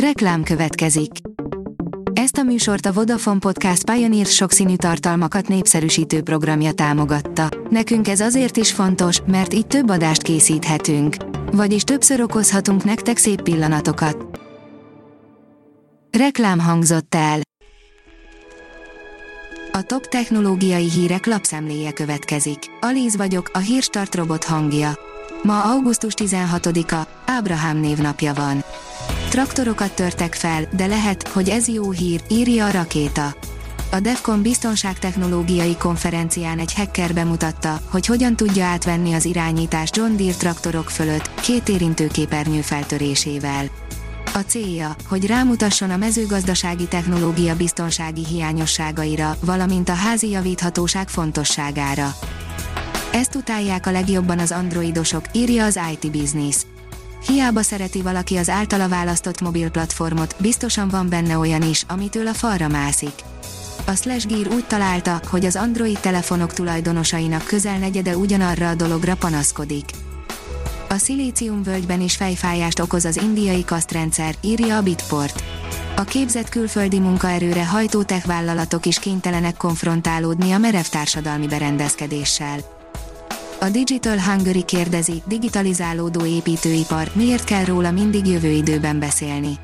Reklám következik. Ezt a műsort a Vodafone Podcast Pioneer sokszínű tartalmakat népszerűsítő programja támogatta. Nekünk ez azért is fontos, mert így több adást készíthetünk. Vagyis többször okozhatunk nektek szép pillanatokat. Reklám hangzott el. A top technológiai hírek lapszemléje következik. Alíz vagyok, a hírstart robot hangja. Ma augusztus 16-a, Ábrahám névnapja van. Traktorokat törtek fel, de lehet, hogy ez jó hír, írja a rakéta. A Defcon biztonságtechnológiai konferencián egy hacker bemutatta, hogy hogyan tudja átvenni az irányítást John Deere traktorok fölött, két érintőképernyő feltörésével. A célja, hogy rámutasson a mezőgazdasági technológia biztonsági hiányosságaira, valamint a házi javíthatóság fontosságára. Ezt utálják a legjobban az androidosok, írja az IT Business. Hiába szereti valaki az általa választott mobil platformot, biztosan van benne olyan is, amitől a falra mászik. A Slash Gear úgy találta, hogy az Android telefonok tulajdonosainak közel negyede ugyanarra a dologra panaszkodik. A szilícium völgyben is fejfájást okoz az indiai kasztrendszer, írja a Bitport. A képzett külföldi munkaerőre hajtó tech is kénytelenek konfrontálódni a merev társadalmi berendezkedéssel. A Digital Hungary kérdezi, digitalizálódó építőipar, miért kell róla mindig jövő időben beszélni?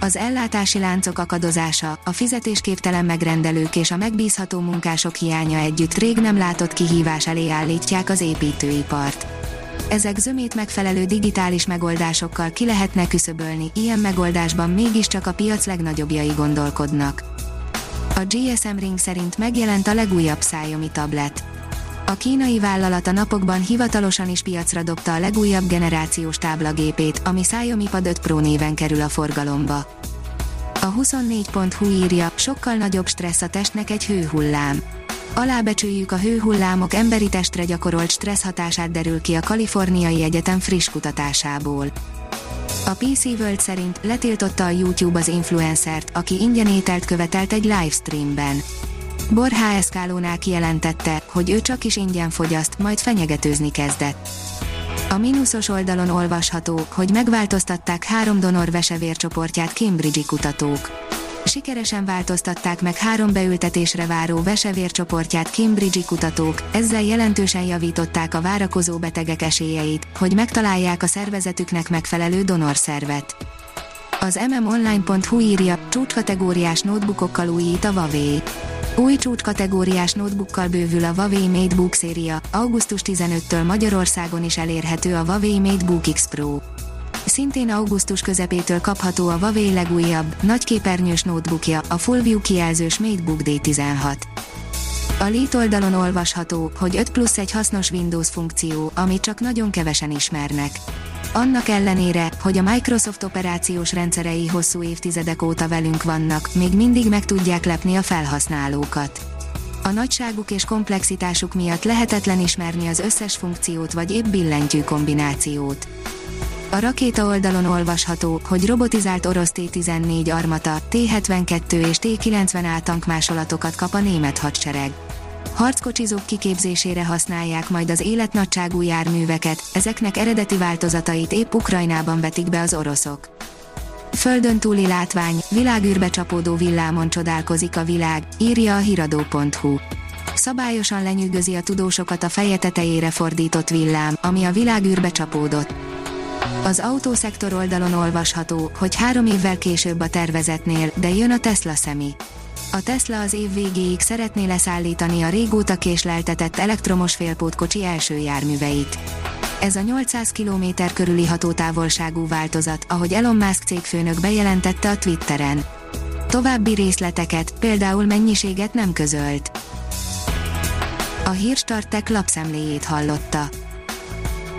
Az ellátási láncok akadozása, a fizetésképtelen megrendelők és a megbízható munkások hiánya együtt rég nem látott kihívás elé állítják az építőipart. Ezek zömét megfelelő digitális megoldásokkal ki lehetne küszöbölni, ilyen megoldásban mégiscsak a piac legnagyobbjai gondolkodnak. A GSM Ring szerint megjelent a legújabb Xiaomi tablet. A kínai vállalat a napokban hivatalosan is piacra dobta a legújabb generációs táblagépét, ami Xiaomi Pad 5 Pro néven kerül a forgalomba. A 24.hu írja, sokkal nagyobb stressz a testnek egy hőhullám. Alábecsüljük a hőhullámok emberi testre gyakorolt stressz hatását derül ki a Kaliforniai Egyetem friss kutatásából. A PC World szerint letiltotta a YouTube az influencert, aki ingyen ételt követelt egy livestreamben. Borhá Eszkálónál kijelentette, hogy ő csak is ingyen fogyaszt, majd fenyegetőzni kezdett. A mínuszos oldalon olvasható, hogy megváltoztatták három donor vesevércsoportját Cambridge-i kutatók. Sikeresen változtatták meg három beültetésre váró vesevércsoportját Cambridge-i kutatók, ezzel jelentősen javították a várakozó betegek esélyeit, hogy megtalálják a szervezetüknek megfelelő donorszervet. Az mmonline.hu írja, csúcskategóriás notebookokkal újít a Huawei. Új csúcskategóriás notebookkal bővül a Huawei MateBook széria, augusztus 15-től Magyarországon is elérhető a Huawei MateBook X Pro. Szintén augusztus közepétől kapható a Huawei legújabb, nagyképernyős notebookja, a FullView kijelzős MateBook D16. A Lead oldalon olvasható, hogy 5 plusz egy hasznos Windows funkció, amit csak nagyon kevesen ismernek. Annak ellenére, hogy a Microsoft operációs rendszerei hosszú évtizedek óta velünk vannak, még mindig meg tudják lepni a felhasználókat. A nagyságuk és komplexitásuk miatt lehetetlen ismerni az összes funkciót vagy épp billentyű kombinációt. A rakéta oldalon olvasható, hogy robotizált orosz T-14 armata, T-72 és T-90 tankmásolatokat kap a német hadsereg harckocsizók kiképzésére használják majd az életnagyságú járműveket, ezeknek eredeti változatait épp Ukrajnában vetik be az oroszok. Földön túli látvány, világűrbe csapódó villámon csodálkozik a világ, írja a hiradó.hu. Szabályosan lenyűgözi a tudósokat a feje tetejére fordított villám, ami a világűrbe csapódott. Az autószektor oldalon olvasható, hogy három évvel később a tervezetnél, de jön a Tesla szemi. A Tesla az év végéig szeretné leszállítani a régóta késleltetett elektromos félpótkocsi első járműveit. Ez a 800 km körüli hatótávolságú változat, ahogy Elon Musk cégfőnök bejelentette a Twitteren. További részleteket, például mennyiséget nem közölt. A Hírstartek lapszemléjét hallotta.